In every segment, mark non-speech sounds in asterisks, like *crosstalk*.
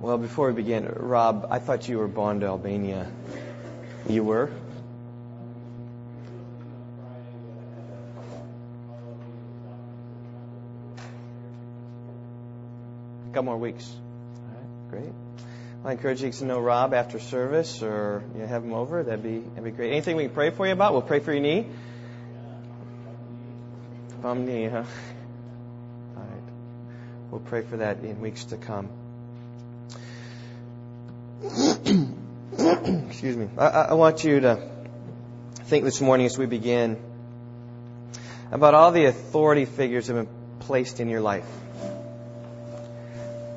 Well, before we begin, Rob, I thought you were born to Albania. You were? A couple more weeks. All right, great. Well, I encourage you to know Rob after service or you know, have him over. That'd be, that'd be great. Anything we can pray for you about? We'll pray for your knee. Bum knee, huh? *laughs* All right. We'll pray for that in weeks to come. *clears throat* Excuse me. I, I want you to think this morning as we begin about all the authority figures that have been placed in your life.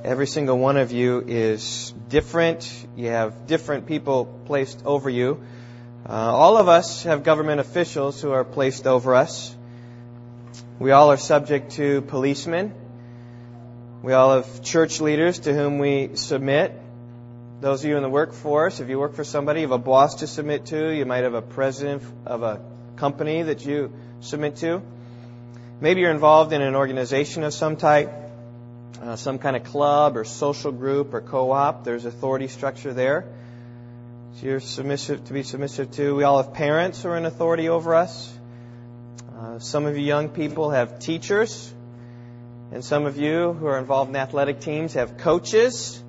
Every single one of you is different. You have different people placed over you. Uh, all of us have government officials who are placed over us. We all are subject to policemen. We all have church leaders to whom we submit. Those of you in the workforce, if you work for somebody, you have a boss to submit to. You might have a president of a company that you submit to. Maybe you're involved in an organization of some type, uh, some kind of club or social group or co-op. There's authority structure there. So you're submissive to be submissive to. We all have parents who are in authority over us. Uh, some of you young people have teachers, and some of you who are involved in athletic teams have coaches.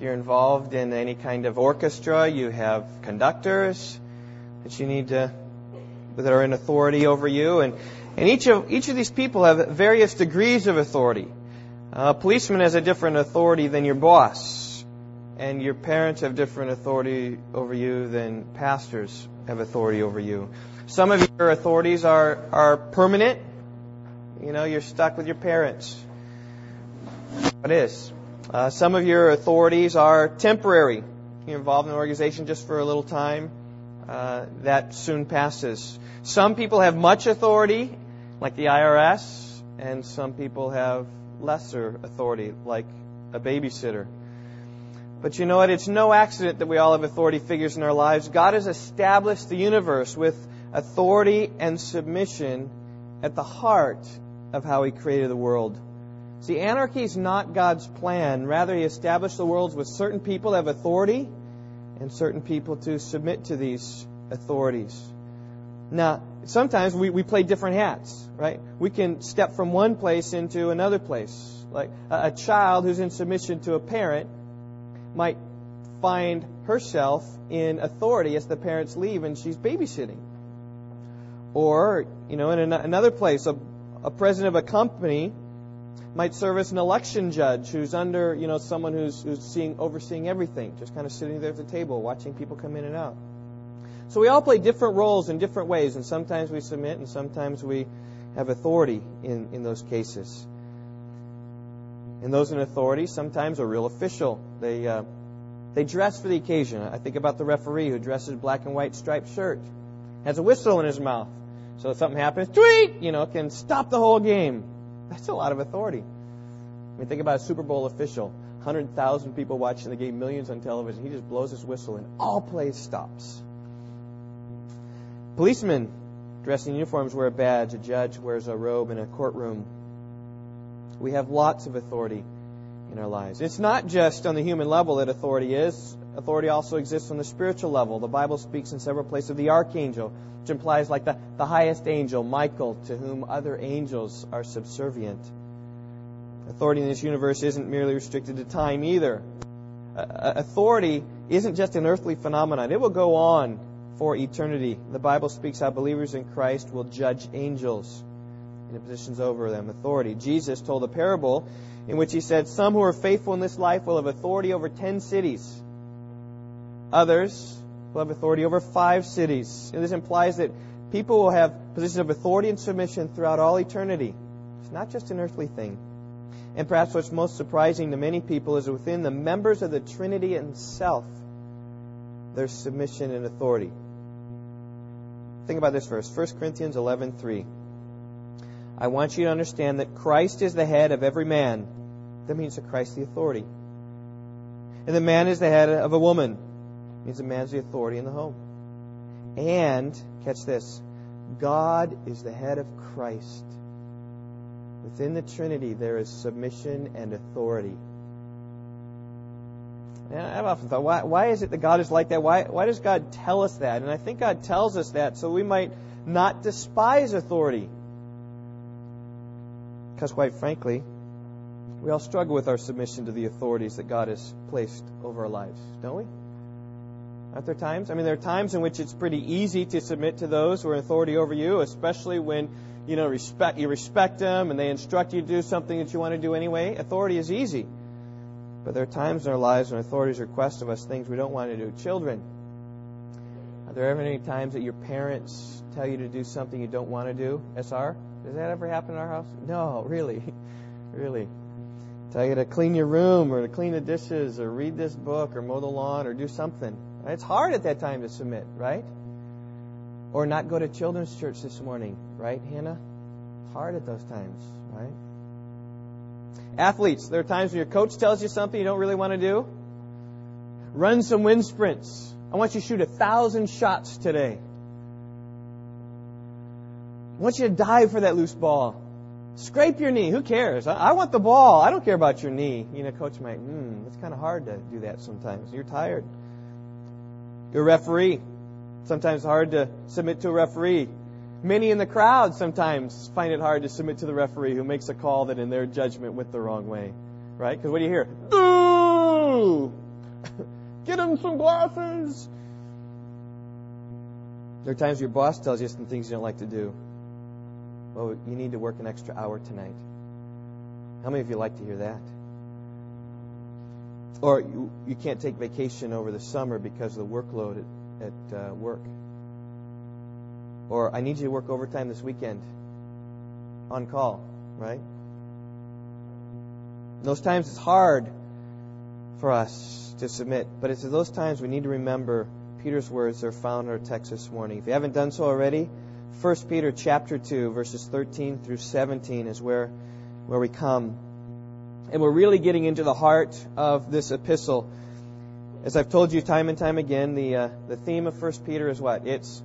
If you're involved in any kind of orchestra, you have conductors that you need to that are in authority over you, and and each of each of these people have various degrees of authority. A policeman has a different authority than your boss, and your parents have different authority over you than pastors have authority over you. Some of your authorities are are permanent. You know, you're stuck with your parents. What is? Uh, some of your authorities are temporary. You're involved in an organization just for a little time. Uh, that soon passes. Some people have much authority, like the IRS, and some people have lesser authority, like a babysitter. But you know what? It's no accident that we all have authority figures in our lives. God has established the universe with authority and submission at the heart of how He created the world. See, anarchy is not God's plan. Rather, He established the world with certain people that have authority and certain people to submit to these authorities. Now, sometimes we, we play different hats, right? We can step from one place into another place. Like a, a child who's in submission to a parent might find herself in authority as the parents leave and she's babysitting. Or, you know, in an, another place, a, a president of a company might serve as an election judge who's under, you know, someone who's, who's seeing, overseeing everything, just kind of sitting there at the table watching people come in and out. So we all play different roles in different ways, and sometimes we submit and sometimes we have authority in, in those cases. And those in authority sometimes are real official. They, uh, they dress for the occasion. I think about the referee who dresses black and white striped shirt, has a whistle in his mouth. So if something happens, tweet, you know, can stop the whole game. That's a lot of authority. I mean, think about a Super Bowl official. 100,000 people watching the game, millions on television. He just blows his whistle and all play stops. Policemen dressed in uniforms wear a badge. A judge wears a robe in a courtroom. We have lots of authority in our lives. It's not just on the human level that authority is. Authority also exists on the spiritual level. The Bible speaks in several places of the archangel, which implies like the, the highest angel, Michael, to whom other angels are subservient. Authority in this universe isn't merely restricted to time either. Uh, authority isn't just an earthly phenomenon. It will go on for eternity. The Bible speaks how believers in Christ will judge angels in positions over them. Authority. Jesus told a parable in which he said, Some who are faithful in this life will have authority over ten cities. Others will have authority over five cities. And this implies that people will have positions of authority and submission throughout all eternity. It's not just an earthly thing. And perhaps what's most surprising to many people is within the members of the Trinity itself, there's submission and authority. Think about this verse, 1 Corinthians 11:3. I want you to understand that Christ is the head of every man. That means that Christ is the authority. And the man is the head of a woman means a man's the authority in the home. And, catch this, God is the head of Christ. Within the Trinity, there is submission and authority. And I've often thought, why, why is it that God is like that? Why, why does God tell us that? And I think God tells us that so we might not despise authority. Because, quite frankly, we all struggle with our submission to the authorities that God has placed over our lives, don't we? Aren't there times? I mean, there are times in which it's pretty easy to submit to those who are authority over you, especially when you know respect you respect them and they instruct you to do something that you want to do anyway. Authority is easy. But there are times in our lives when authorities request of us things we don't want to do. Children, are there ever any times that your parents tell you to do something you don't want to do? SR? Does that ever happen in our house? No, really. *laughs* really. Tell you to clean your room or to clean the dishes or read this book or mow the lawn or do something. It's hard at that time to submit, right? Or not go to children's church this morning, right, Hannah? It's hard at those times, right? Athletes, there are times when your coach tells you something you don't really want to do. Run some wind sprints. I want you to shoot a thousand shots today. I want you to dive for that loose ball. Scrape your knee. Who cares? I, I want the ball. I don't care about your knee. You know, coach might, hmm, it's kind of hard to do that sometimes. You're tired. You're a referee. Sometimes hard to submit to a referee. Many in the crowd sometimes find it hard to submit to the referee who makes a call that in their judgment went the wrong way. Right? Because what do you hear? Boo! *laughs* Get him some glasses! There are times your boss tells you some things you don't like to do. Well, you need to work an extra hour tonight. How many of you like to hear that? Or you, you can't take vacation over the summer because of the workload at, at uh, work. Or I need you to work overtime this weekend. On call, right? Those times it's hard for us to submit, but it's at those times we need to remember Peter's words are found in our text this morning. If you haven't done so already, 1 Peter chapter 2, verses 13 through 17 is where, where we come. And we're really getting into the heart of this epistle. As I've told you time and time again, the, uh, the theme of 1 Peter is what? It's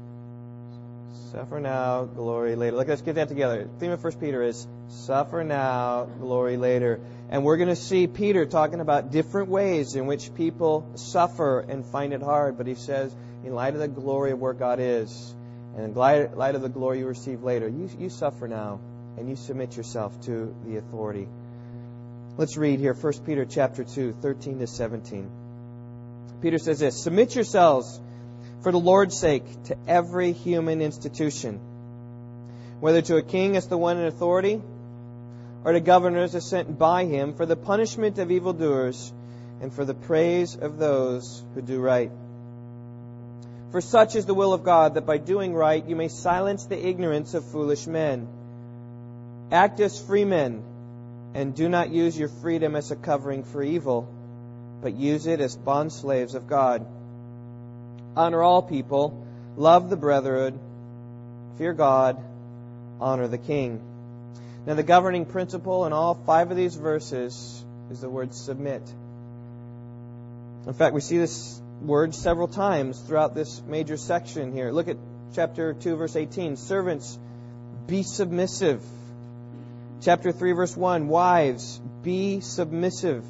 Suffer now, glory later. Look, let's get that together. The theme of 1 Peter is suffer now, glory later. And we're going to see Peter talking about different ways in which people suffer and find it hard. But he says, in light of the glory of where God is, and in light of the glory you receive later, you, you suffer now and you submit yourself to the authority. Let's read here 1 Peter chapter 2, 13 to 17. Peter says this, Submit yourselves for the Lord's sake to every human institution, whether to a king as the one in authority, or to governors as sent by him for the punishment of evildoers and for the praise of those who do right. For such is the will of God that by doing right you may silence the ignorance of foolish men. Act as free men, and do not use your freedom as a covering for evil, but use it as bondslaves of God honor all people, love the brethren, fear God, honor the king. Now, the governing principle in all five of these verses is the word submit. In fact, we see this word several times throughout this major section here. Look at chapter 2, verse 18. Servants, be submissive. Chapter 3, verse 1. Wives, be submissive.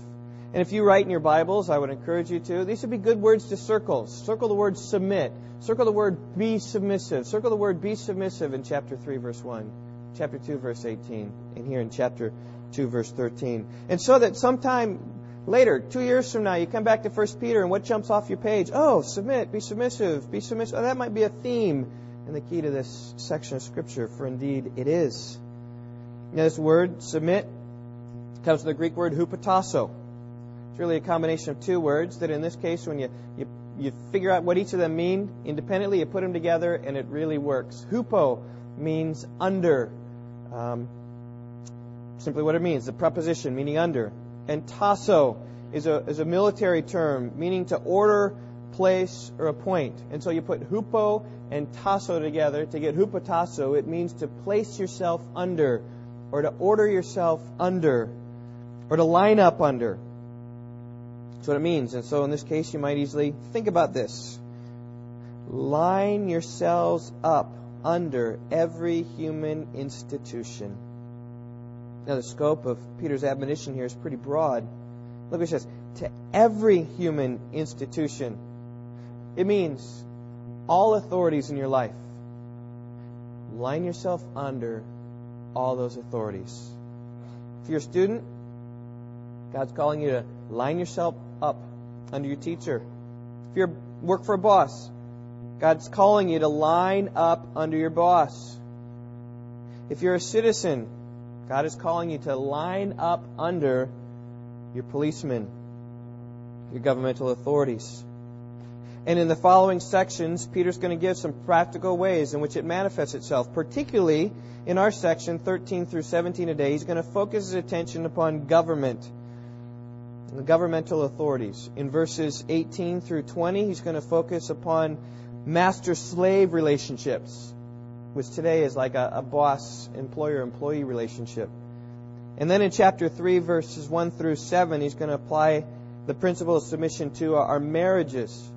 And if you write in your Bibles, I would encourage you to. These would be good words to circle. Circle the word submit. Circle the word be submissive. Circle the word be submissive in chapter 3, verse 1, chapter 2, verse 18, and here in chapter 2, verse 13. And so that sometime later, two years from now, you come back to 1 Peter, and what jumps off your page? Oh, submit, be submissive, be submissive. Oh, that might be a theme and the key to this section of Scripture, for indeed it is. Now, this word, submit, comes from the Greek word hupotasso. It's really a combination of two words that in this case, when you, you, you figure out what each of them mean independently, you put them together and it really works. Hupo means under. Um, simply what it means, the preposition meaning under. And tasso is a, is a military term meaning to order, place, or appoint. And so you put hupo and tasso together to get hupotasso. It means to place yourself under, or to order yourself under, or to line up under. That's what it means. And so in this case, you might easily think about this. Line yourselves up under every human institution. Now, the scope of Peter's admonition here is pretty broad. Look what it says. To every human institution. It means all authorities in your life. Line yourself under all those authorities. If you're a student, God's calling you to line yourself up under your teacher. If you work for a boss, God's calling you to line up under your boss. If you're a citizen, God is calling you to line up under your policemen, your governmental authorities. And in the following sections, Peter's going to give some practical ways in which it manifests itself. Particularly in our section, 13 through 17 today, he's going to focus his attention upon government, the governmental authorities. In verses 18 through 20, he's going to focus upon master slave relationships, which today is like a, a boss employer employee relationship. And then in chapter 3, verses 1 through 7, he's going to apply the principle of submission to our, our marriages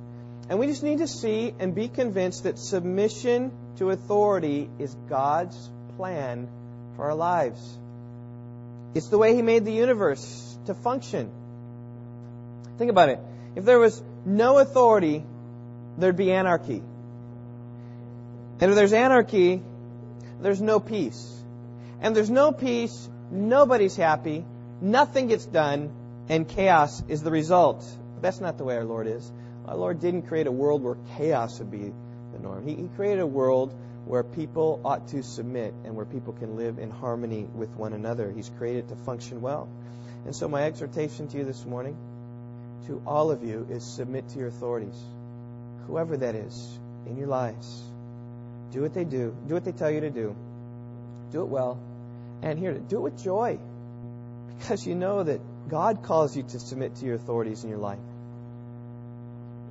and we just need to see and be convinced that submission to authority is God's plan for our lives. It's the way He made the universe to function. Think about it. If there was no authority, there'd be anarchy. And if there's anarchy, there's no peace. And there's no peace, nobody's happy, nothing gets done, and chaos is the result. But that's not the way our Lord is. Our Lord didn't create a world where chaos would be the norm. He, he created a world where people ought to submit and where people can live in harmony with one another. He's created to function well. And so, my exhortation to you this morning, to all of you, is submit to your authorities, whoever that is, in your lives. Do what they do, do what they tell you to do, do it well, and here, do it with joy, because you know that God calls you to submit to your authorities in your life.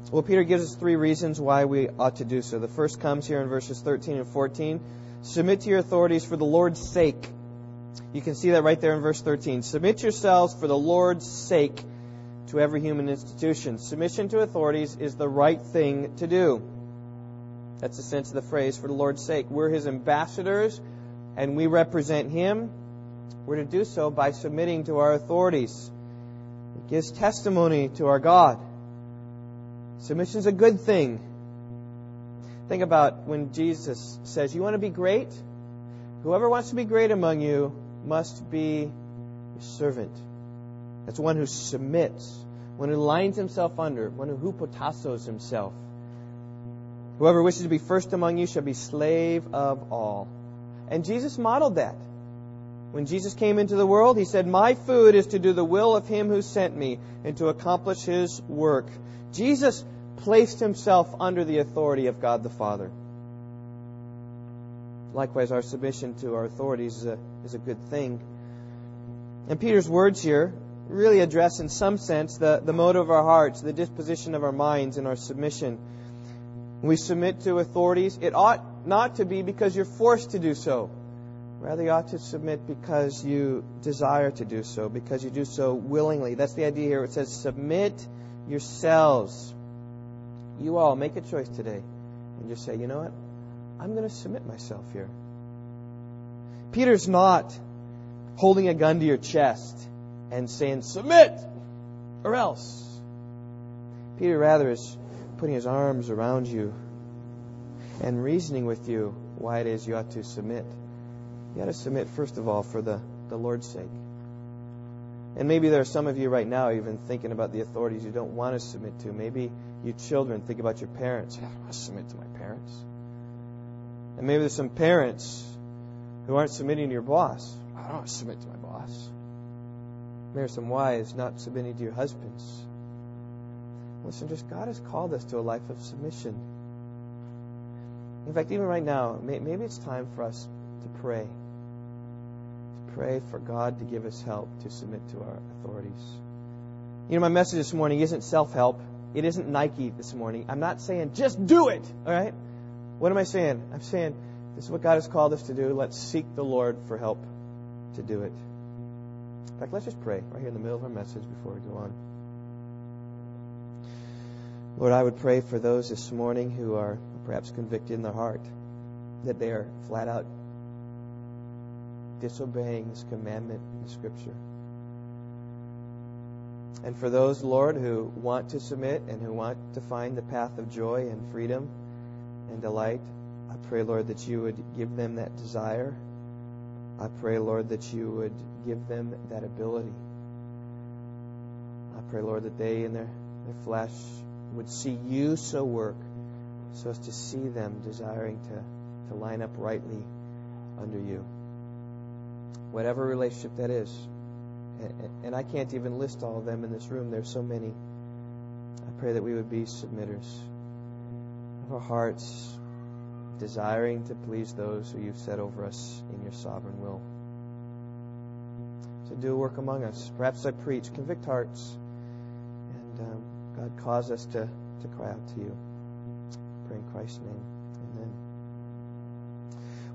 Well, Peter gives us three reasons why we ought to do so. The first comes here in verses 13 and 14. Submit to your authorities for the Lord's sake. You can see that right there in verse 13. Submit yourselves for the Lord's sake to every human institution. Submission to authorities is the right thing to do. That's the sense of the phrase, for the Lord's sake. We're His ambassadors, and we represent Him. We're to do so by submitting to our authorities. It gives testimony to our God. Submission is a good thing. Think about when Jesus says, You want to be great? Whoever wants to be great among you must be a servant. That's one who submits, one who lines himself under, one who hupotassos himself. Whoever wishes to be first among you shall be slave of all. And Jesus modeled that. When Jesus came into the world, he said, My food is to do the will of him who sent me and to accomplish his work. Jesus placed himself under the authority of God the Father. Likewise, our submission to our authorities is a, is a good thing. And Peter's words here really address, in some sense, the, the motive of our hearts, the disposition of our minds in our submission. When we submit to authorities, it ought not to be because you're forced to do so. Rather, you ought to submit because you desire to do so, because you do so willingly. That's the idea here. It says, submit yourselves. You all make a choice today and just say, you know what? I'm going to submit myself here. Peter's not holding a gun to your chest and saying, submit or else. Peter rather is putting his arms around you and reasoning with you why it is you ought to submit. You ought to submit, first of all, for the, the Lord's sake. And maybe there are some of you right now even thinking about the authorities you don't want to submit to. Maybe you children think about your parents. I don't want to submit to my parents. And maybe there's some parents who aren't submitting to your boss. I don't want to submit to my boss. Maybe there's some wives not submitting to your husbands. Listen, just God has called us to a life of submission. In fact, even right now, maybe it's time for us to pray pray for God to give us help to submit to our authorities. You know, my message this morning isn't self help. It isn't Nike this morning. I'm not saying just do it, all right? What am I saying? I'm saying this is what God has called us to do. Let's seek the Lord for help to do it. In fact, let's just pray right here in the middle of our message before we go on. Lord, I would pray for those this morning who are perhaps convicted in their heart that they are flat out disobeying this commandment in Scripture. And for those, Lord, who want to submit and who want to find the path of joy and freedom and delight, I pray, Lord, that you would give them that desire. I pray, Lord, that you would give them that ability. I pray, Lord, that they in their, their flesh would see you so work so as to see them desiring to, to line up rightly under you. Whatever relationship that is. And I can't even list all of them in this room. There's so many. I pray that we would be submitters of our hearts, desiring to please those who you've set over us in your sovereign will. So do work among us. Perhaps I preach, convict hearts, and um, God cause us to, to cry out to you. Pray in Christ's name.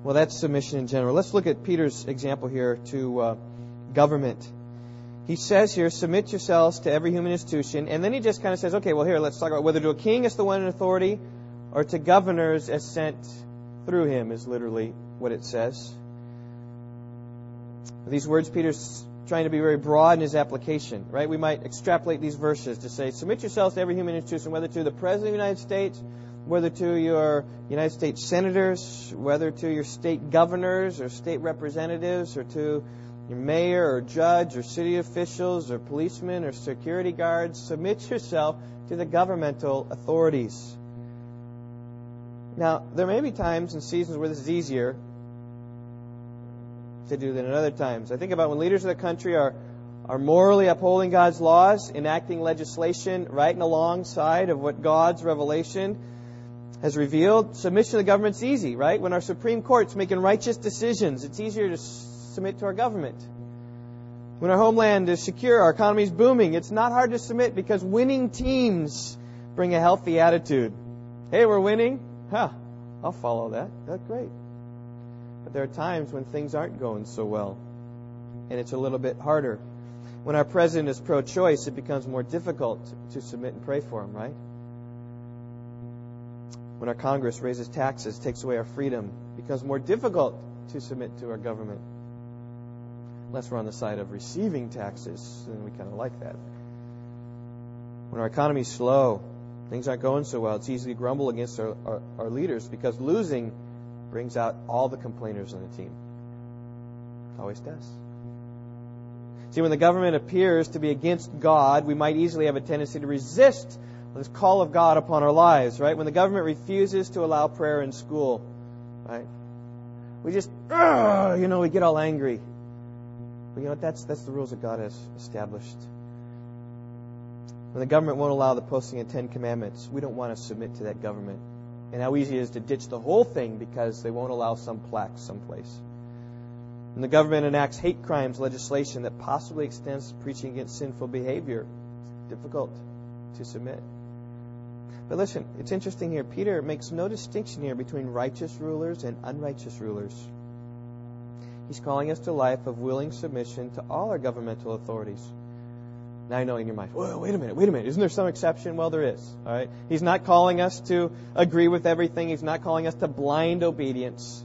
Well, that's submission in general. Let's look at Peter's example here to uh, government. He says here, submit yourselves to every human institution, and then he just kind of says, okay, well, here, let's talk about whether to a king as the one in authority or to governors as sent through him, is literally what it says. These words, Peter's trying to be very broad in his application, right? We might extrapolate these verses to say, submit yourselves to every human institution, whether to the President of the United States, whether to your United States senators, whether to your state governors or state representatives, or to your mayor or judge or city officials or policemen or security guards. Submit yourself to the governmental authorities. Now, there may be times and seasons where this is easier to do than at other times. I think about when leaders of the country are, are morally upholding God's laws, enacting legislation right and alongside of what God's revelation has revealed. Submission to the government's easy, right? When our Supreme Court's making righteous decisions, it's easier to submit to our government. When our homeland is secure, our economy is booming, it's not hard to submit because winning teams bring a healthy attitude. Hey, we're winning? Huh, I'll follow that. That's great. But there are times when things aren't going so well, and it's a little bit harder. When our president is pro choice, it becomes more difficult to submit and pray for him, right? When our Congress raises taxes, takes away our freedom, becomes more difficult to submit to our government. Unless we're on the side of receiving taxes, then we kind of like that. When our economy's slow, things aren't going so well, it's easy to grumble against our, our, our leaders because losing brings out all the complainers on the team. It always does. See, when the government appears to be against God, we might easily have a tendency to resist this call of God upon our lives, right? When the government refuses to allow prayer in school, right? We just, you know, we get all angry. But you know what? That's, that's the rules that God has established. When the government won't allow the posting of Ten Commandments, we don't want to submit to that government. And how easy it is to ditch the whole thing because they won't allow some plaque someplace. When the government enacts hate crimes legislation that possibly extends preaching against sinful behavior, it's difficult to submit. But listen, it's interesting here. Peter makes no distinction here between righteous rulers and unrighteous rulers. He's calling us to a life of willing submission to all our governmental authorities. Now I know in your mind, well, wait a minute, wait a minute. Isn't there some exception? Well, there is. All right. He's not calling us to agree with everything. He's not calling us to blind obedience.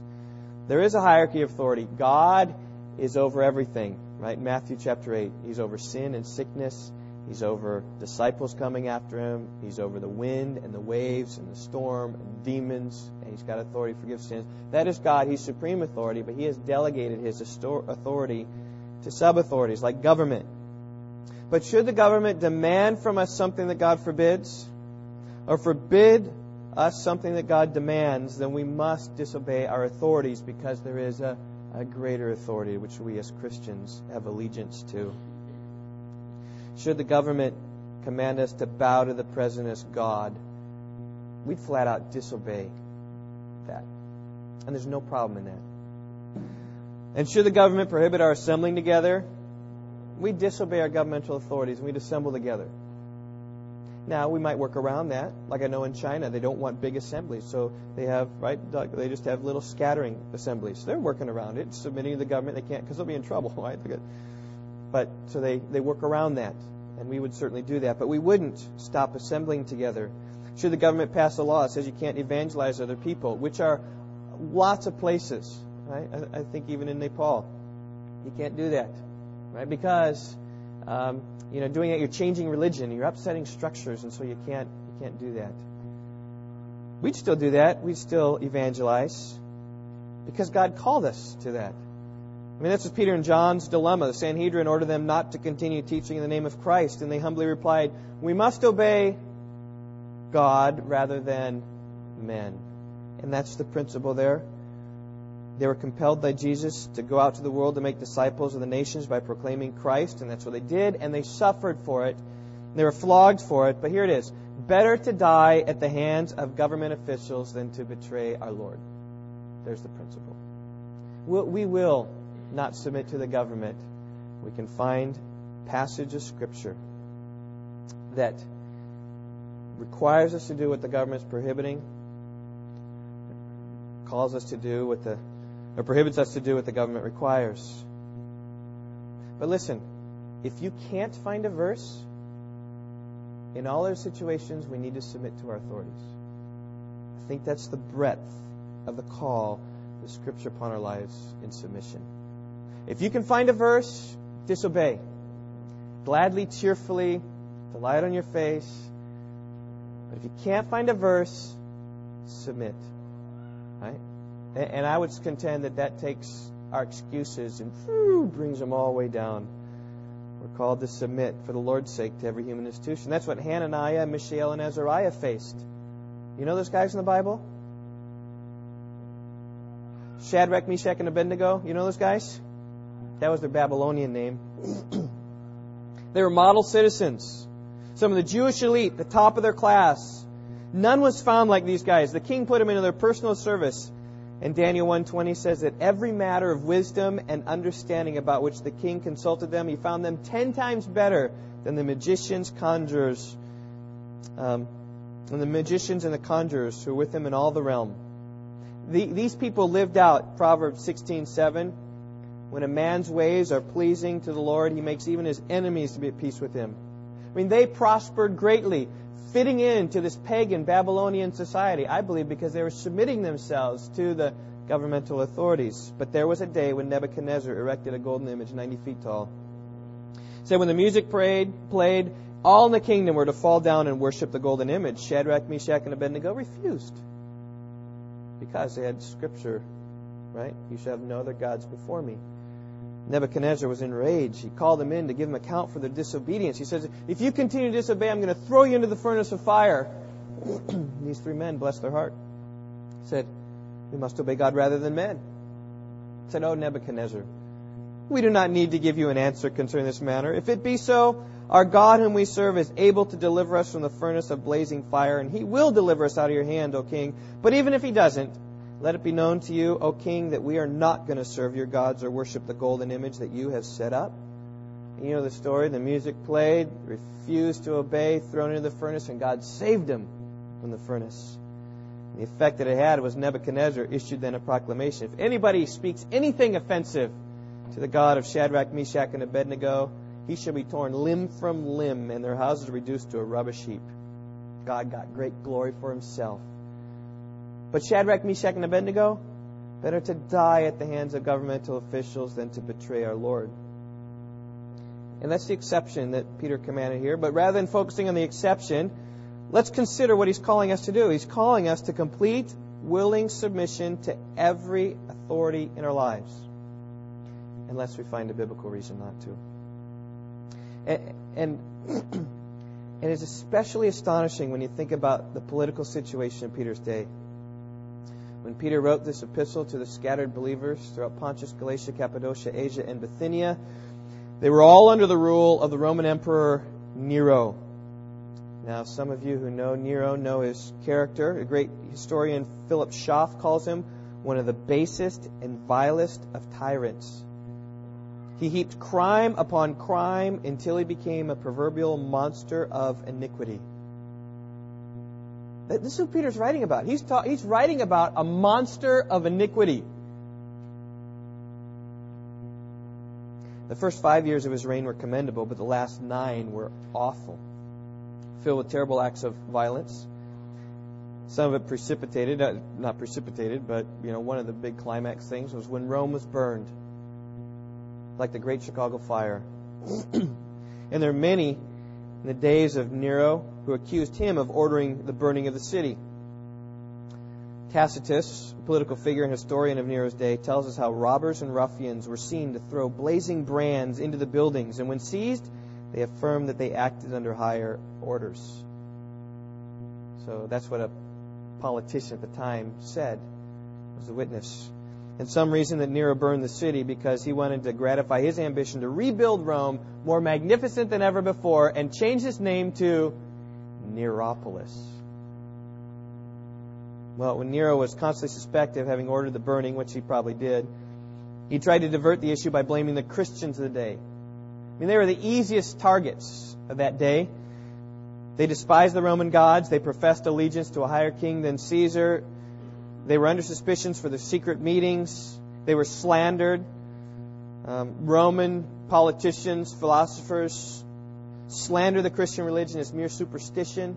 There is a hierarchy of authority. God is over everything. Right? Matthew chapter 8. He's over sin and sickness. He's over disciples coming after him. He's over the wind and the waves and the storm and demons. And he's got authority to forgive sins. That is God. He's supreme authority, but he has delegated his authority to sub authorities like government. But should the government demand from us something that God forbids, or forbid us something that God demands, then we must disobey our authorities because there is a, a greater authority which we as Christians have allegiance to. Should the government command us to bow to the president as God, we'd flat out disobey that. And there's no problem in that. And should the government prohibit our assembling together, we disobey our governmental authorities and we'd assemble together. Now, we might work around that. Like I know in China, they don't want big assemblies, so they have, right, they just have little scattering assemblies. They're working around it, submitting to the government. They can't, because they'll be in trouble, *laughs* right? But so they, they work around that, and we would certainly do that. But we wouldn't stop assembling together. Should the government pass a law that says you can't evangelize other people, which are lots of places, right? I, I think even in Nepal, you can't do that, right? Because um, you know, doing it, you're changing religion, you're upsetting structures, and so you can't you can't do that. We'd still do that. We'd still evangelize because God called us to that. I mean, this is Peter and John's dilemma. The Sanhedrin ordered them not to continue teaching in the name of Christ, and they humbly replied, We must obey God rather than men. And that's the principle there. They were compelled by Jesus to go out to the world to make disciples of the nations by proclaiming Christ, and that's what they did, and they suffered for it. They were flogged for it, but here it is better to die at the hands of government officials than to betray our Lord. There's the principle. We will not submit to the government. We can find passage of Scripture that requires us to do what the government is prohibiting, calls us to do what the or prohibits us to do what the government requires. But listen, if you can't find a verse, in all our situations, we need to submit to our authorities. I think that's the breadth of the call, the Scripture upon our lives in submission. If you can find a verse, disobey. Gladly, cheerfully, the light on your face. But if you can't find a verse, submit. Right? And I would contend that that takes our excuses and whew, brings them all the way down. We're called to submit for the Lord's sake to every human institution. That's what Hananiah, Mishael, and Azariah faced. You know those guys in the Bible? Shadrach, Meshach, and Abednego. You know those guys? That was their Babylonian name. *clears throat* they were model citizens. Some of the Jewish elite, the top of their class. None was found like these guys. The king put them into their personal service. And Daniel 1:20 says that every matter of wisdom and understanding about which the king consulted them, he found them ten times better than the magicians, conjurers, um, and the magicians and the conjurers who were with him in all the realm. The, these people lived out Proverbs 16:7. When a man's ways are pleasing to the Lord, he makes even his enemies to be at peace with him. I mean, they prospered greatly fitting into this pagan Babylonian society, I believe because they were submitting themselves to the governmental authorities. But there was a day when Nebuchadnezzar erected a golden image 90 feet tall. said when the music played, played, all in the kingdom were to fall down and worship the golden image. Shadrach, Meshach, and Abednego refused because they had scripture, right? You shall have no other gods before me. Nebuchadnezzar was enraged. He called them in to give them account for their disobedience. He says, If you continue to disobey, I'm going to throw you into the furnace of fire. *clears throat* These three men bless their heart. Said, We must obey God rather than men. Said, Oh, Nebuchadnezzar, we do not need to give you an answer concerning this matter. If it be so, our God whom we serve is able to deliver us from the furnace of blazing fire, and he will deliver us out of your hand, O king. But even if he doesn't, let it be known to you, O king, that we are not going to serve your gods or worship the golden image that you have set up. You know the story. The music played, refused to obey, thrown into the furnace, and God saved him from the furnace. The effect that it had was Nebuchadnezzar issued then a proclamation. If anybody speaks anything offensive to the God of Shadrach, Meshach, and Abednego, he shall be torn limb from limb, and their houses reduced to a rubbish heap. God got great glory for himself but Shadrach, Meshach, and Abednego, better to die at the hands of governmental officials than to betray our Lord. And that's the exception that Peter commanded here. But rather than focusing on the exception, let's consider what he's calling us to do. He's calling us to complete willing submission to every authority in our lives, unless we find a biblical reason not to. And, and, *clears throat* and it's especially astonishing when you think about the political situation in Peter's day. When Peter wrote this epistle to the scattered believers throughout Pontus, Galatia, Cappadocia, Asia, and Bithynia, they were all under the rule of the Roman Emperor Nero. Now, some of you who know Nero know his character. A great historian, Philip Schaff, calls him one of the basest and vilest of tyrants. He heaped crime upon crime until he became a proverbial monster of iniquity. This is who Peter's writing about. He's, ta- he's writing about a monster of iniquity. The first five years of his reign were commendable, but the last nine were awful, filled with terrible acts of violence. Some of it precipitated, uh, not precipitated, but you know, one of the big climax things was when Rome was burned, like the Great Chicago Fire. *clears throat* And there are many in the days of Nero who accused him of ordering the burning of the city. Tacitus, a political figure and historian of Nero's day, tells us how robbers and ruffians were seen to throw blazing brands into the buildings, and when seized, they affirmed that they acted under higher orders. So that's what a politician at the time said, was the witness. And some reason that Nero burned the city because he wanted to gratify his ambition to rebuild Rome more magnificent than ever before and change its name to Neropolis. Well, when Nero was constantly suspected of having ordered the burning, which he probably did, he tried to divert the issue by blaming the Christians of the day. I mean, they were the easiest targets of that day. They despised the Roman gods. They professed allegiance to a higher king than Caesar. They were under suspicions for their secret meetings. They were slandered. Um, Roman politicians, philosophers slander the Christian religion as mere superstition.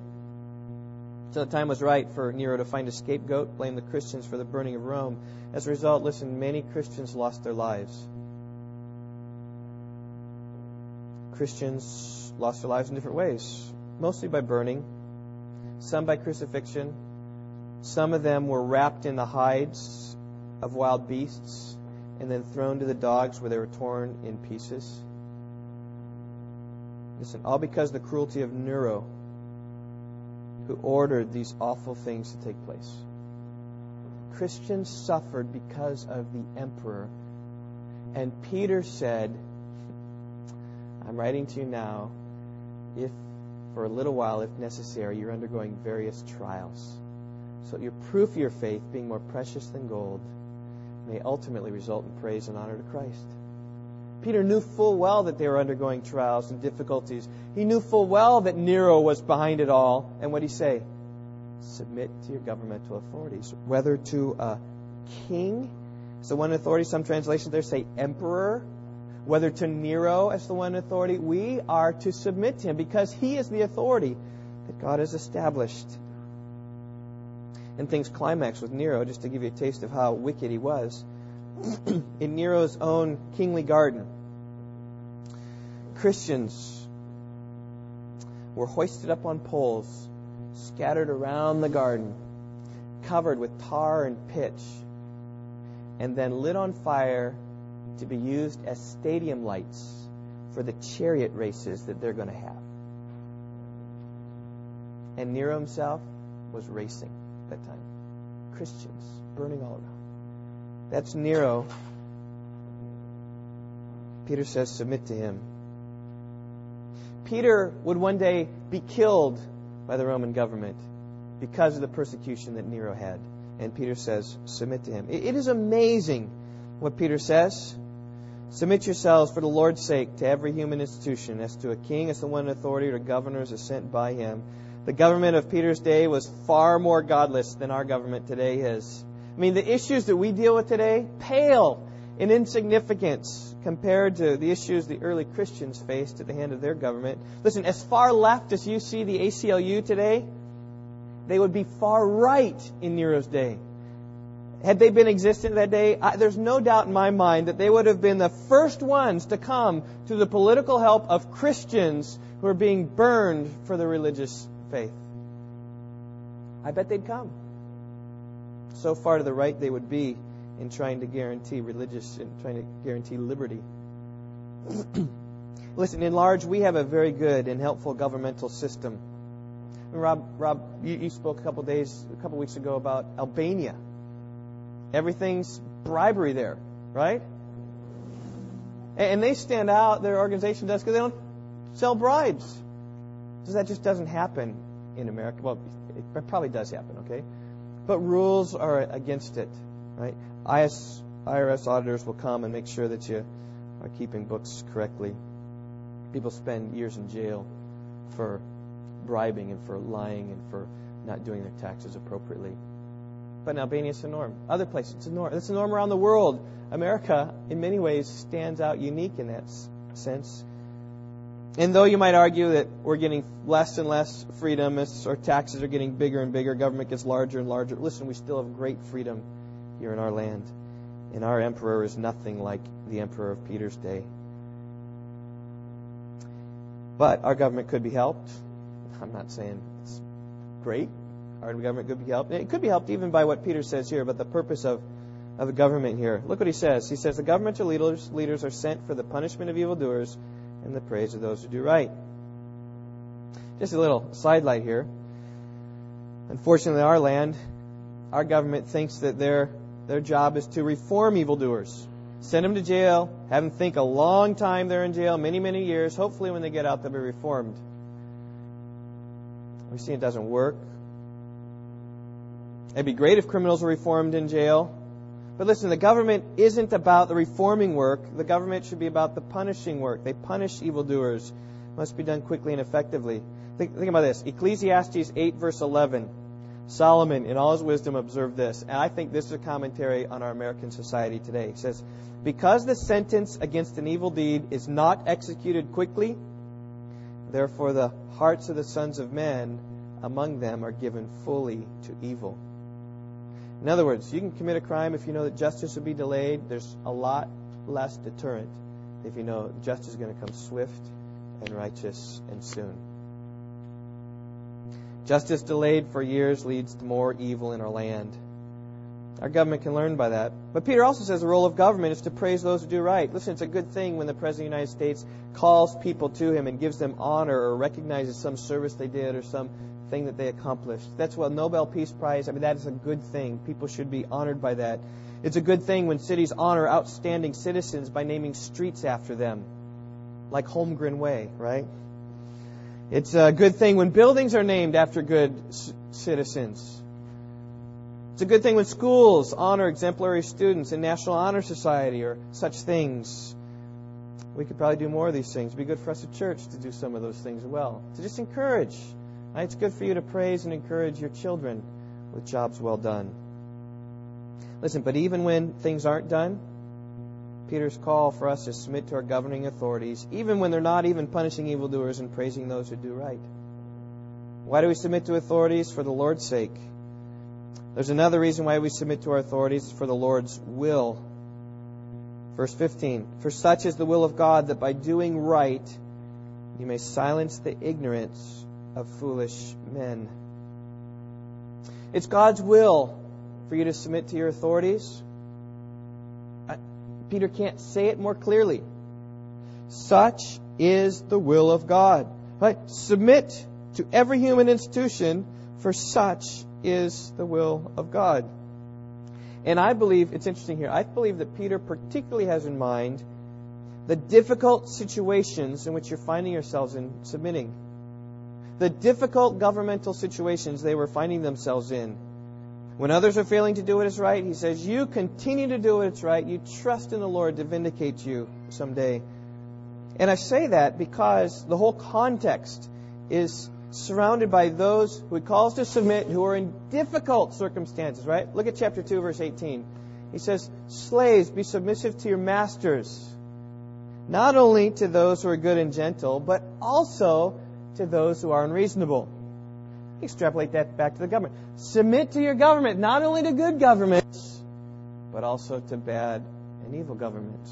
So the time was right for Nero to find a scapegoat, blame the Christians for the burning of Rome. As a result, listen, many Christians lost their lives. Christians lost their lives in different ways, mostly by burning, some by crucifixion. Some of them were wrapped in the hides of wild beasts and then thrown to the dogs where they were torn in pieces. Listen, all because of the cruelty of Nero who ordered these awful things to take place. Christians suffered because of the emperor. And Peter said, I'm writing to you now, if for a little while, if necessary, you're undergoing various trials. So your proof of your faith, being more precious than gold, may ultimately result in praise and honor to Christ. Peter knew full well that they were undergoing trials and difficulties. He knew full well that Nero was behind it all. And what did he say? Submit to your governmental authorities. Whether to a king, as the one authority, some translations there say emperor, whether to Nero as the one authority, we are to submit to him because he is the authority that God has established. And things climax with Nero, just to give you a taste of how wicked he was. *clears throat* in Nero's own kingly garden, Christians were hoisted up on poles, scattered around the garden, covered with tar and pitch, and then lit on fire to be used as stadium lights for the chariot races that they're going to have. And Nero himself was racing that time. Christians burning all around. That's Nero. Peter says, submit to him. Peter would one day be killed by the Roman government because of the persecution that Nero had. And Peter says, submit to him. It is amazing what Peter says. Submit yourselves for the Lord's sake to every human institution, as to a king, as the one in authority, or governors as sent by him. The government of Peter's day was far more godless than our government today is. I mean, the issues that we deal with today pale in insignificance compared to the issues the early Christians faced at the hand of their government. Listen, as far left as you see the ACLU today, they would be far right in Nero's day. Had they been existent that day, I, there's no doubt in my mind that they would have been the first ones to come to the political help of Christians who are being burned for their religious faith. I bet they'd come so far to the right they would be in trying to guarantee religious and trying to guarantee liberty. *clears throat* Listen, in large, we have a very good and helpful governmental system. Rob, Rob, you, you spoke a couple days, a couple weeks ago about Albania. Everything's bribery there, right? And, and they stand out. Their organization does because they don't sell bribes. So that just doesn't happen in America. Well, it probably does happen, okay? But rules are against it, right? IS, IRS auditors will come and make sure that you are keeping books correctly. People spend years in jail for bribing and for lying and for not doing their taxes appropriately. But in Albania, it's a norm. Other places, it's a norm. It's a norm around the world. America, in many ways, stands out unique in that sense. And though you might argue that we're getting less and less freedom as our taxes are getting bigger and bigger, government gets larger and larger, listen, we still have great freedom here in our land. And our emperor is nothing like the emperor of Peter's day. But our government could be helped. I'm not saying it's great. Our government could be helped. It could be helped even by what Peter says here about the purpose of, of the government here. Look what he says. He says the governmental leaders, leaders are sent for the punishment of evildoers and the praise of those who do right. Just a little sidelight here. Unfortunately, our land, our government thinks that their their job is to reform evildoers. Send them to jail, have them think a long time they're in jail, many, many years. Hopefully, when they get out, they'll be reformed. We've seen it doesn't work. It'd be great if criminals were reformed in jail. But listen, the government isn't about the reforming work. The government should be about the punishing work. They punish evildoers. It must be done quickly and effectively. Think, think about this. Ecclesiastes 8, verse 11. Solomon, in all his wisdom, observed this. And I think this is a commentary on our American society today. He says, Because the sentence against an evil deed is not executed quickly, therefore the hearts of the sons of men among them are given fully to evil. In other words, you can commit a crime if you know that justice will be delayed. There's a lot less deterrent if you know justice is going to come swift and righteous and soon. Justice delayed for years leads to more evil in our land. Our government can learn by that. But Peter also says the role of government is to praise those who do right. Listen, it's a good thing when the President of the United States calls people to him and gives them honor or recognizes some service they did or some thing that they accomplished. That's what Nobel Peace Prize, I mean, that is a good thing. People should be honored by that. It's a good thing when cities honor outstanding citizens by naming streets after them, like Holmgren Way, right? It's a good thing when buildings are named after good citizens. It's a good thing when schools honor exemplary students in National Honor Society or such things. We could probably do more of these things. It'd be good for us at church to do some of those things well. To just encourage. It's good for you to praise and encourage your children with jobs well done. Listen, but even when things aren't done, Peter's call for us to submit to our governing authorities, even when they're not even punishing evildoers and praising those who do right. Why do we submit to authorities? For the Lord's sake. There's another reason why we submit to our authorities for the Lord's will. Verse 15 For such is the will of God that by doing right you may silence the ignorance of foolish men. It's God's will for you to submit to your authorities. Peter can't say it more clearly. Such is the will of God. Right? Submit to every human institution, for such is the will of God. And I believe, it's interesting here, I believe that Peter particularly has in mind the difficult situations in which you're finding yourselves in submitting. The difficult governmental situations they were finding themselves in. When others are failing to do what is right, he says, You continue to do what is right. You trust in the Lord to vindicate you someday. And I say that because the whole context is surrounded by those who he calls to submit who are in difficult circumstances, right? Look at chapter 2, verse 18. He says, Slaves, be submissive to your masters, not only to those who are good and gentle, but also to those who are unreasonable. Extrapolate that back to the government. Submit to your government, not only to good governments, but also to bad and evil governments.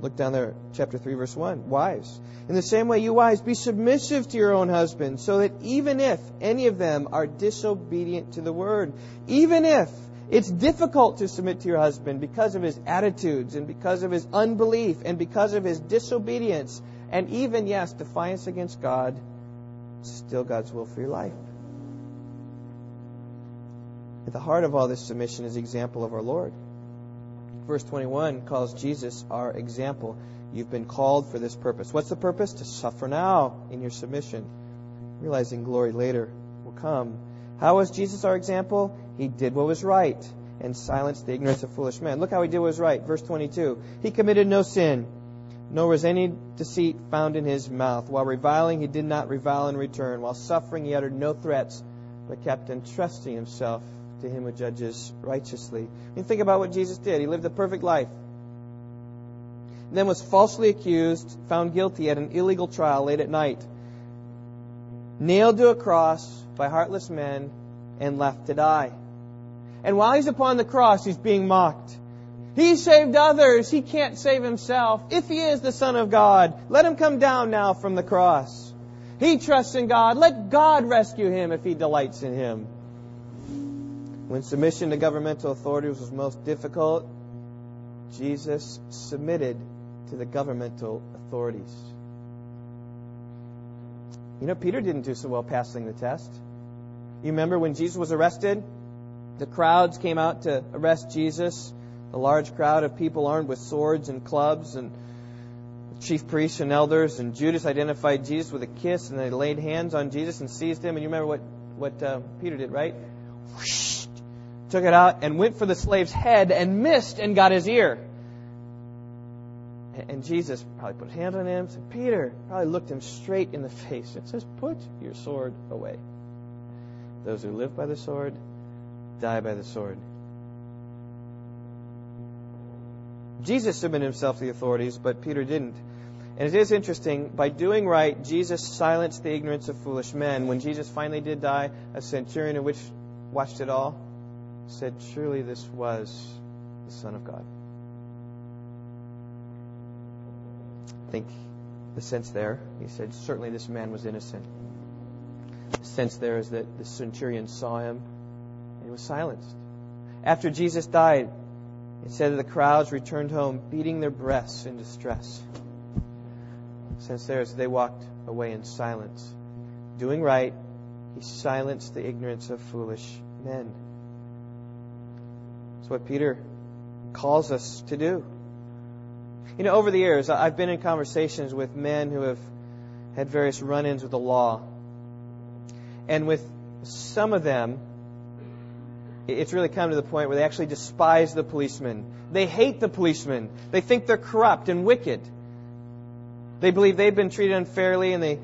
Look down there, chapter 3, verse 1. Wives. In the same way, you wives, be submissive to your own husbands, so that even if any of them are disobedient to the word, even if it's difficult to submit to your husband because of his attitudes and because of his unbelief and because of his disobedience and even, yes, defiance against God, still God's will for your life. At the heart of all this submission is the example of our Lord. Verse 21 calls Jesus our example. You've been called for this purpose. What's the purpose? To suffer now in your submission, realizing glory later will come. How was Jesus our example? He did what was right and silenced the ignorance of foolish men. Look how he did what was right. Verse 22. He committed no sin, nor was any deceit found in his mouth. While reviling, he did not revile in return. While suffering, he uttered no threats, but kept entrusting himself to him who judges righteously. I think about what Jesus did. He lived a perfect life. Then was falsely accused, found guilty at an illegal trial late at night, nailed to a cross by heartless men, and left to die. And while he's upon the cross, he's being mocked. He saved others. He can't save himself. If he is the Son of God, let him come down now from the cross. He trusts in God. Let God rescue him if he delights in him. When submission to governmental authorities was most difficult, Jesus submitted to the governmental authorities. You know, Peter didn't do so well passing the test. You remember when Jesus was arrested? The crowds came out to arrest Jesus. A large crowd of people armed with swords and clubs and chief priests and elders. And Judas identified Jesus with a kiss, and they laid hands on Jesus and seized him. And you remember what what uh, Peter did, right? Took it out and went for the slave's head and missed and got his ear. And Jesus probably put his hand on him, said, Peter, probably looked him straight in the *laughs* face and says, Put your sword away. Those who live by the sword die by the sword. Jesus submitted himself to the authorities, but Peter didn't. And it is interesting, by doing right, Jesus silenced the ignorance of foolish men. When Jesus finally did die, a centurion which watched it all said, Surely this was the Son of God. I think the sense there, he said, certainly this man was innocent. The sense there is that the centurion saw him and he was silenced. After Jesus died, that the crowds returned home beating their breasts in distress. Since is they walked away in silence. Doing right, he silenced the ignorance of foolish men. That's what Peter calls us to do. You know, over the years, I've been in conversations with men who have had various run ins with the law. And with some of them, it's really come to the point where they actually despise the policemen. They hate the policemen. They think they're corrupt and wicked. They believe they've been treated unfairly and they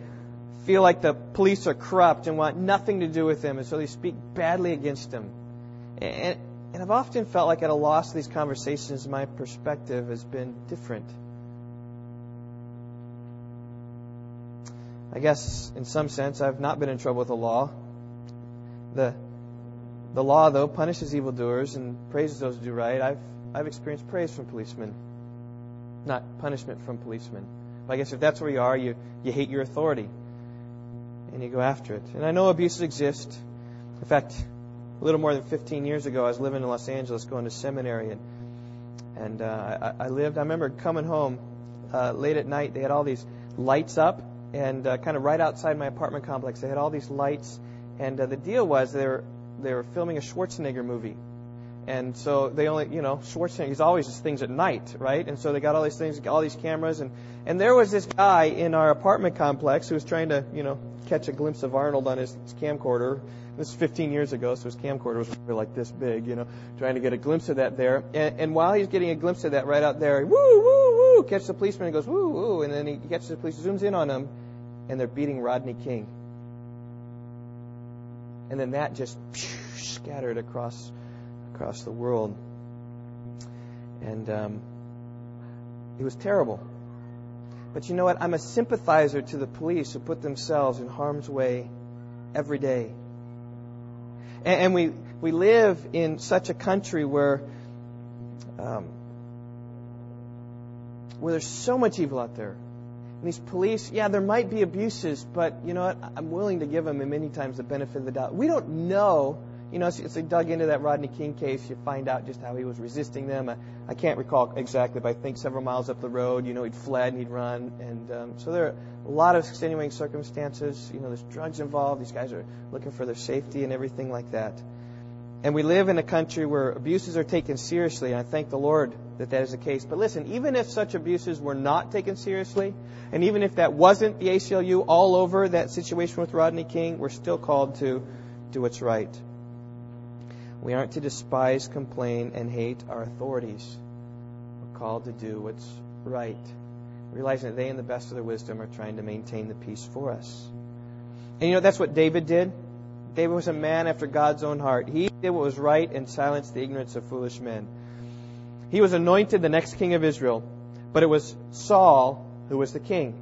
feel like the police are corrupt and want nothing to do with them, and so they speak badly against them. And, and I've often felt like at a loss in these conversations, my perspective has been different. I guess in some sense I've not been in trouble with the law. The the law though punishes evildoers and praises those who do right. I've I've experienced praise from policemen, not punishment from policemen. But I guess if that's where you are, you, you hate your authority and you go after it. And I know abuses exist. In fact, a little more than 15 years ago, I was living in Los Angeles, going to seminary, and and uh, I, I lived. I remember coming home uh, late at night. They had all these lights up, and uh, kind of right outside my apartment complex, they had all these lights. And uh, the deal was they were they were filming a Schwarzenegger movie, and so they only you know Schwarzenegger. He's always just things at night, right? And so they got all these things, all these cameras, and and there was this guy in our apartment complex who was trying to you know catch a glimpse of Arnold on his, his camcorder this is 15 years ago, so his camcorder was like this big, you know, trying to get a glimpse of that there. And, and while he's getting a glimpse of that right out there, woo, woo, woo, catch the policeman and goes, woo, woo, and then he catches the police, zooms in on him, and they're beating Rodney King. And then that just scattered across across the world. And um, it was terrible. But you know what? I'm a sympathizer to the police who put themselves in harm's way every day. And, and we, we live in such a country where, um, where there's so much evil out there. And these police, yeah, there might be abuses, but you know what? I'm willing to give them many times the benefit of the doubt. We don't know you know, as they dug into that Rodney King case, you find out just how he was resisting them. I, I can't recall exactly, but I think several miles up the road, you know, he'd fled and he'd run. And um, so there are a lot of extenuating circumstances. You know, there's drugs involved. These guys are looking for their safety and everything like that. And we live in a country where abuses are taken seriously, and I thank the Lord that that is the case. But listen, even if such abuses were not taken seriously, and even if that wasn't the ACLU all over that situation with Rodney King, we're still called to do what's right. We aren't to despise, complain, and hate our authorities. We're called to do what's right, realizing that they, in the best of their wisdom, are trying to maintain the peace for us. And you know, that's what David did. David was a man after God's own heart. He did what was right and silenced the ignorance of foolish men. He was anointed the next king of Israel, but it was Saul who was the king.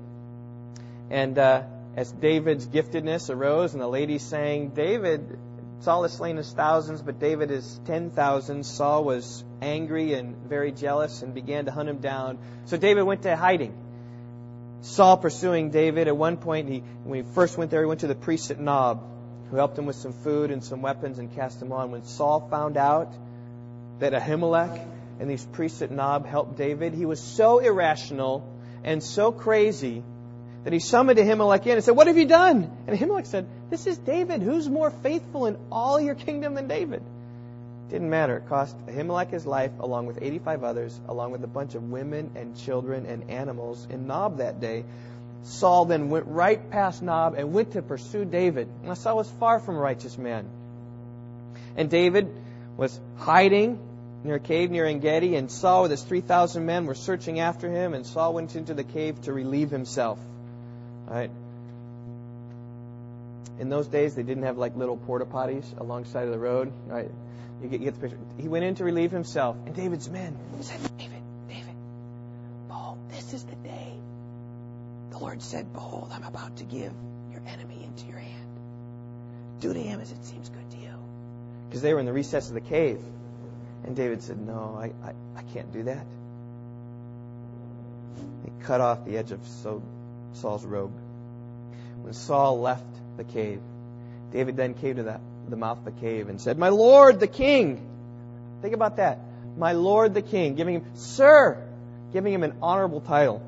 And uh, as David's giftedness arose and the ladies sang, David Saul has slain his thousands, but David is ten thousand. Saul was angry and very jealous and began to hunt him down. So David went to hiding. Saul pursuing David. At one point, he, when he first went there, he went to the priest at Nob, who helped him with some food and some weapons and cast him on. When Saul found out that Ahimelech and these priests at Nob helped David, he was so irrational and so crazy that he summoned Ahimelech in and said, What have you done? And Ahimelech said, This is David. Who's more faithful in all your kingdom than David? Didn't matter. It cost Ahimelech his life, along with 85 others, along with a bunch of women and children and animals in Nob that day. Saul then went right past Nob and went to pursue David. Now, Saul was far from a righteous man. And David was hiding near a cave near Engedi, and Saul with his 3,000 men were searching after him, and Saul went into the cave to relieve himself. All right? In those days, they didn't have like little porta potties alongside of the road. Right? You get, you get the picture. He went in to relieve himself, and David's men said, David, David, behold, this is the day. The Lord said, Behold, I'm about to give your enemy into your hand. Do to him as it seems good to you. Because they were in the recess of the cave. And David said, No, I, I, I can't do that. He cut off the edge of Saul's robe. When Saul left the cave, David then came to the, the mouth of the cave and said, My Lord the King. Think about that. My Lord the King, giving him, Sir, giving him an honorable title.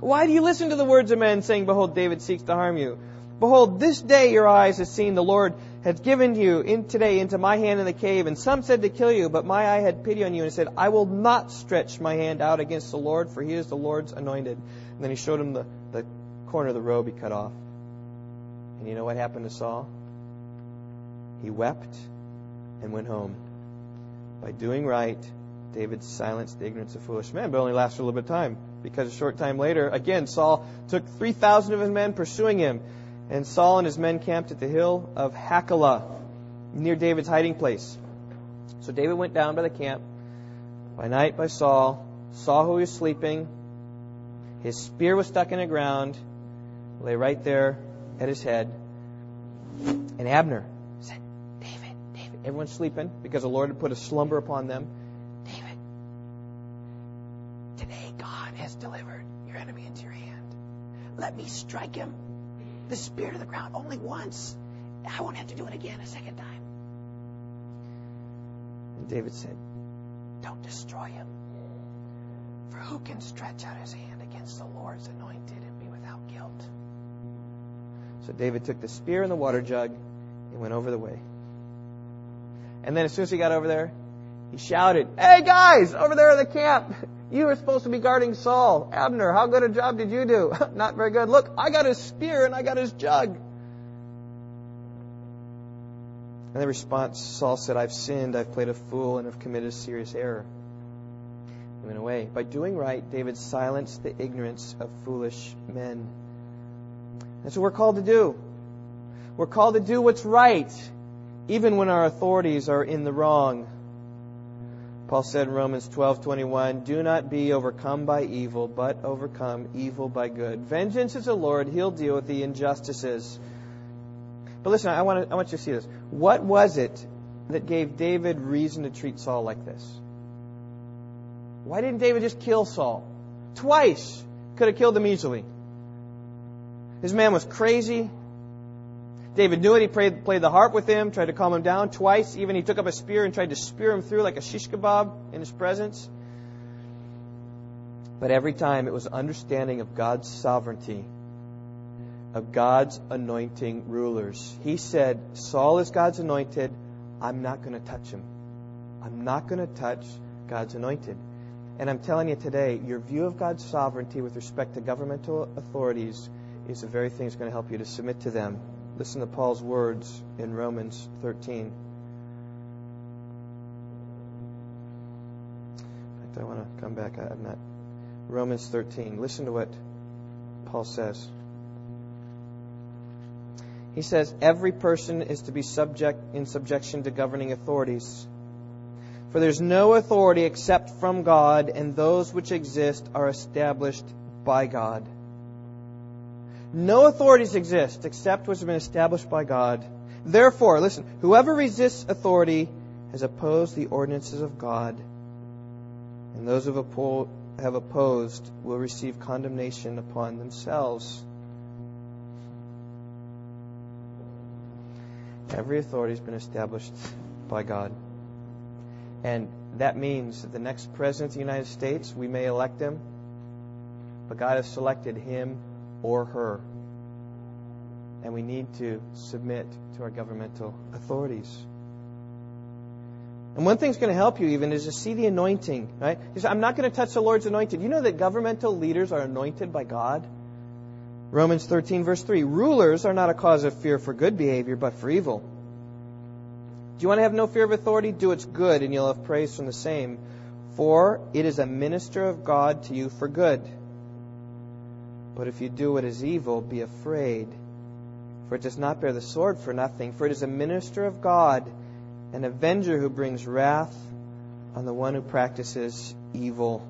Why do you listen to the words of men, saying, Behold, David seeks to harm you? Behold, this day your eyes have seen the Lord has given you in today into my hand in the cave. And some said to kill you, but my eye had pity on you and said, I will not stretch my hand out against the Lord, for he is the Lord's anointed. And then he showed him the, the corner of the robe he cut off. And you know what happened to Saul? He wept and went home. By doing right, David silenced the ignorance of foolish men, but only lasted a little bit of time. Because a short time later, again, Saul took 3,000 of his men pursuing him. And Saul and his men camped at the hill of Hachilah, near David's hiding place. So David went down by the camp by night by Saul, saw who he was sleeping. His spear was stuck in the ground, lay right there at his head. And Abner said, David, David. Everyone's sleeping because the Lord had put a slumber upon them. David, today God has delivered your enemy into your hand. Let me strike him the spear to the ground only once. I won't have to do it again a second time. And David said, Don't destroy him. For who can stretch out his hand against the Lord's anointed and be without guilt? So David took the spear and the water jug and went over the way. And then as soon as he got over there, he shouted, Hey guys, over there in the camp, you were supposed to be guarding Saul. Abner, how good a job did you do? *laughs* Not very good. Look, I got his spear and I got his jug. And the response, Saul said, I've sinned, I've played a fool, and have committed a serious error. He went away. By doing right, David silenced the ignorance of foolish men. That's what we're called to do. We're called to do what's right, even when our authorities are in the wrong. Paul said in Romans 12:21, "Do not be overcome by evil, but overcome evil by good. Vengeance is the Lord; he'll deal with the injustices." But listen, I want, to, I want you to see this. What was it that gave David reason to treat Saul like this? Why didn't David just kill Saul? Twice could have killed him easily. His man was crazy. David knew it. He played, played the harp with him, tried to calm him down twice. Even he took up a spear and tried to spear him through like a shish kebab in his presence. But every time it was understanding of God's sovereignty, of God's anointing rulers. He said, Saul is God's anointed. I'm not going to touch him. I'm not going to touch God's anointed. And I'm telling you today, your view of God's sovereignty with respect to governmental authorities is the very thing that's going to help you to submit to them Listen to Paul's words in Romans 13. In fact, I want to come back. I'm not. Romans 13. Listen to what Paul says. He says, Every person is to be subject in subjection to governing authorities. For there's no authority except from God, and those which exist are established by God. No authorities exist except what has been established by God. Therefore, listen, whoever resists authority has opposed the ordinances of God, and those who have opposed will receive condemnation upon themselves. Every authority has been established by God. And that means that the next president of the United States, we may elect him, but God has selected him or her. And we need to submit to our governmental authorities. And one thing's going to help you even is to see the anointing, right? Because I'm not going to touch the Lord's anointed. You know that governmental leaders are anointed by God? Romans 13, verse 3 Rulers are not a cause of fear for good behavior, but for evil. Do you want to have no fear of authority? Do what's good, and you'll have praise from the same. For it is a minister of God to you for good. But if you do what is evil, be afraid. For it does not bear the sword for nothing. For it is a minister of God, an avenger who brings wrath on the one who practices evil.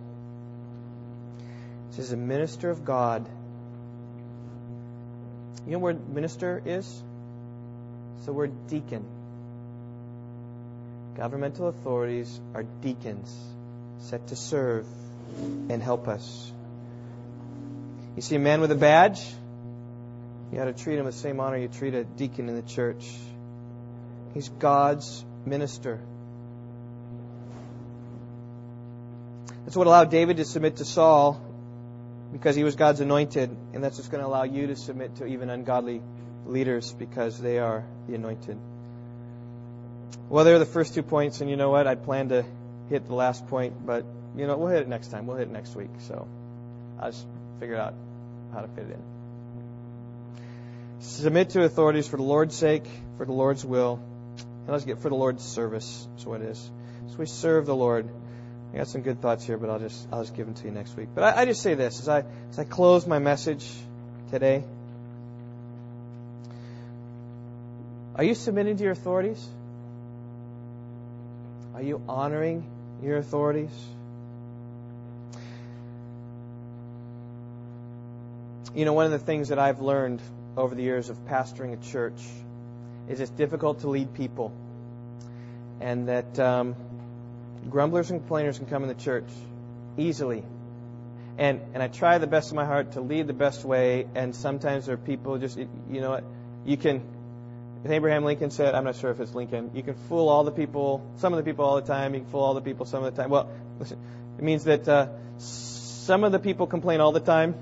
It is a minister of God. You know where minister is? It's the word deacon. Governmental authorities are deacons set to serve and help us. You see a man with a badge, you ought to treat him the same honor you treat a deacon in the church. He's God's minister. That's what allowed David to submit to Saul because he was God's anointed, and that's what's going to allow you to submit to even ungodly leaders because they are the anointed. Well, there are the first two points, and you know what? I plan to hit the last point, but you know we'll hit it next time. We'll hit it next week. So I'll just figure it out how to fit it in. Submit to authorities for the Lord's sake, for the Lord's will, and let's get for the Lord's service. That's what it is. So we serve the Lord. I got some good thoughts here, but I'll just I'll just give them to you next week. But I, I just say this as I as I close my message today. Are you submitting to your authorities? Are you honoring your authorities? You know, one of the things that I've learned over the years of pastoring a church is it's difficult to lead people, and that um, grumblers and complainers can come in the church easily. And and I try the best of my heart to lead the best way, and sometimes there are people just you know what you can Abraham Lincoln said, I'm not sure if it's Lincoln, you can fool all the people, some of the people all the time, you can fool all the people some of the time. Well, listen, it means that uh, some of the people complain all the time,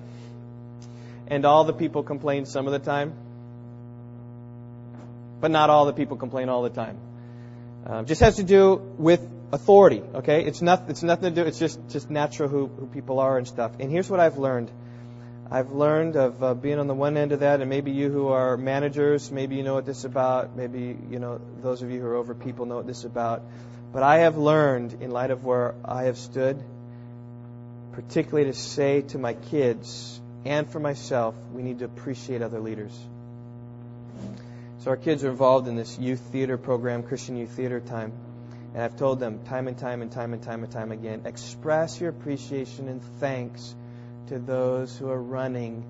and all the people complain some of the time, but not all the people complain all the time. Um, just has to do with authority, okay? It's, not, it's nothing to do, it's just, just natural who, who people are and stuff. And here's what I've learned. I've learned of uh, being on the one end of that, and maybe you who are managers, maybe you know what this is about. Maybe you know those of you who are over people know what this is about. But I have learned, in light of where I have stood, particularly to say to my kids and for myself, we need to appreciate other leaders. So our kids are involved in this youth theater program, Christian Youth Theater Time. And I've told them time and time and time and time and time again, express your appreciation and thanks to those who are running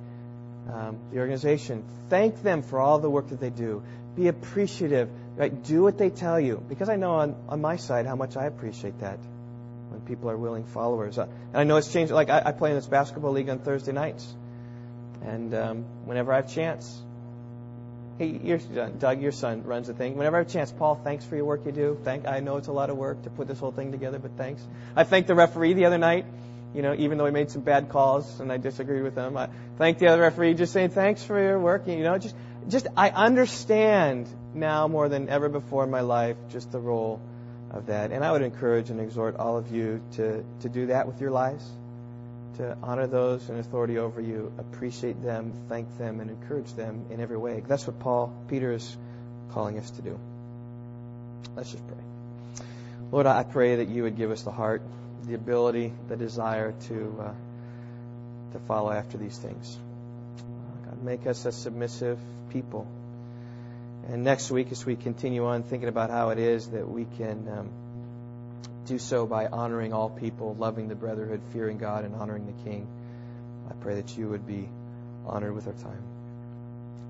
um, the organization. Thank them for all the work that they do. Be appreciative. Right? Do what they tell you. Because I know on, on my side how much I appreciate that when people are willing followers. Uh, and I know it's changed. Like I, I play in this basketball league on Thursday nights. And um, whenever I have chance, hey, your, Doug, your son runs the thing. Whenever I have chance, Paul, thanks for your work you do. Thank. I know it's a lot of work to put this whole thing together, but thanks. I thanked the referee the other night you know, even though he made some bad calls and I disagreed with him. I thank the other referee just saying thanks for your work. You know, just just I understand now more than ever before in my life just the role of that. And I would encourage and exhort all of you to, to do that with your lives, to honor those in authority over you, appreciate them, thank them, and encourage them in every way. That's what Paul Peter is calling us to do. Let's just pray. Lord, I pray that you would give us the heart the ability, the desire to uh, to follow after these things. God, make us a submissive people. And next week, as we continue on thinking about how it is that we can um, do so by honoring all people, loving the brotherhood, fearing God, and honoring the King, I pray that you would be honored with our time.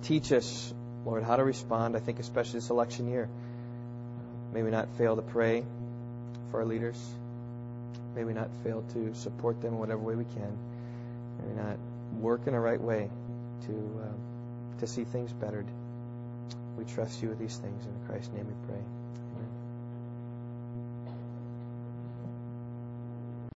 Teach us Lord, how to respond. I think especially this election year. May we not fail to pray for our leaders. May we not fail to support them in whatever way we can. May we not work in a right way to uh, to see things bettered. We trust you with these things. In Christ's name we pray.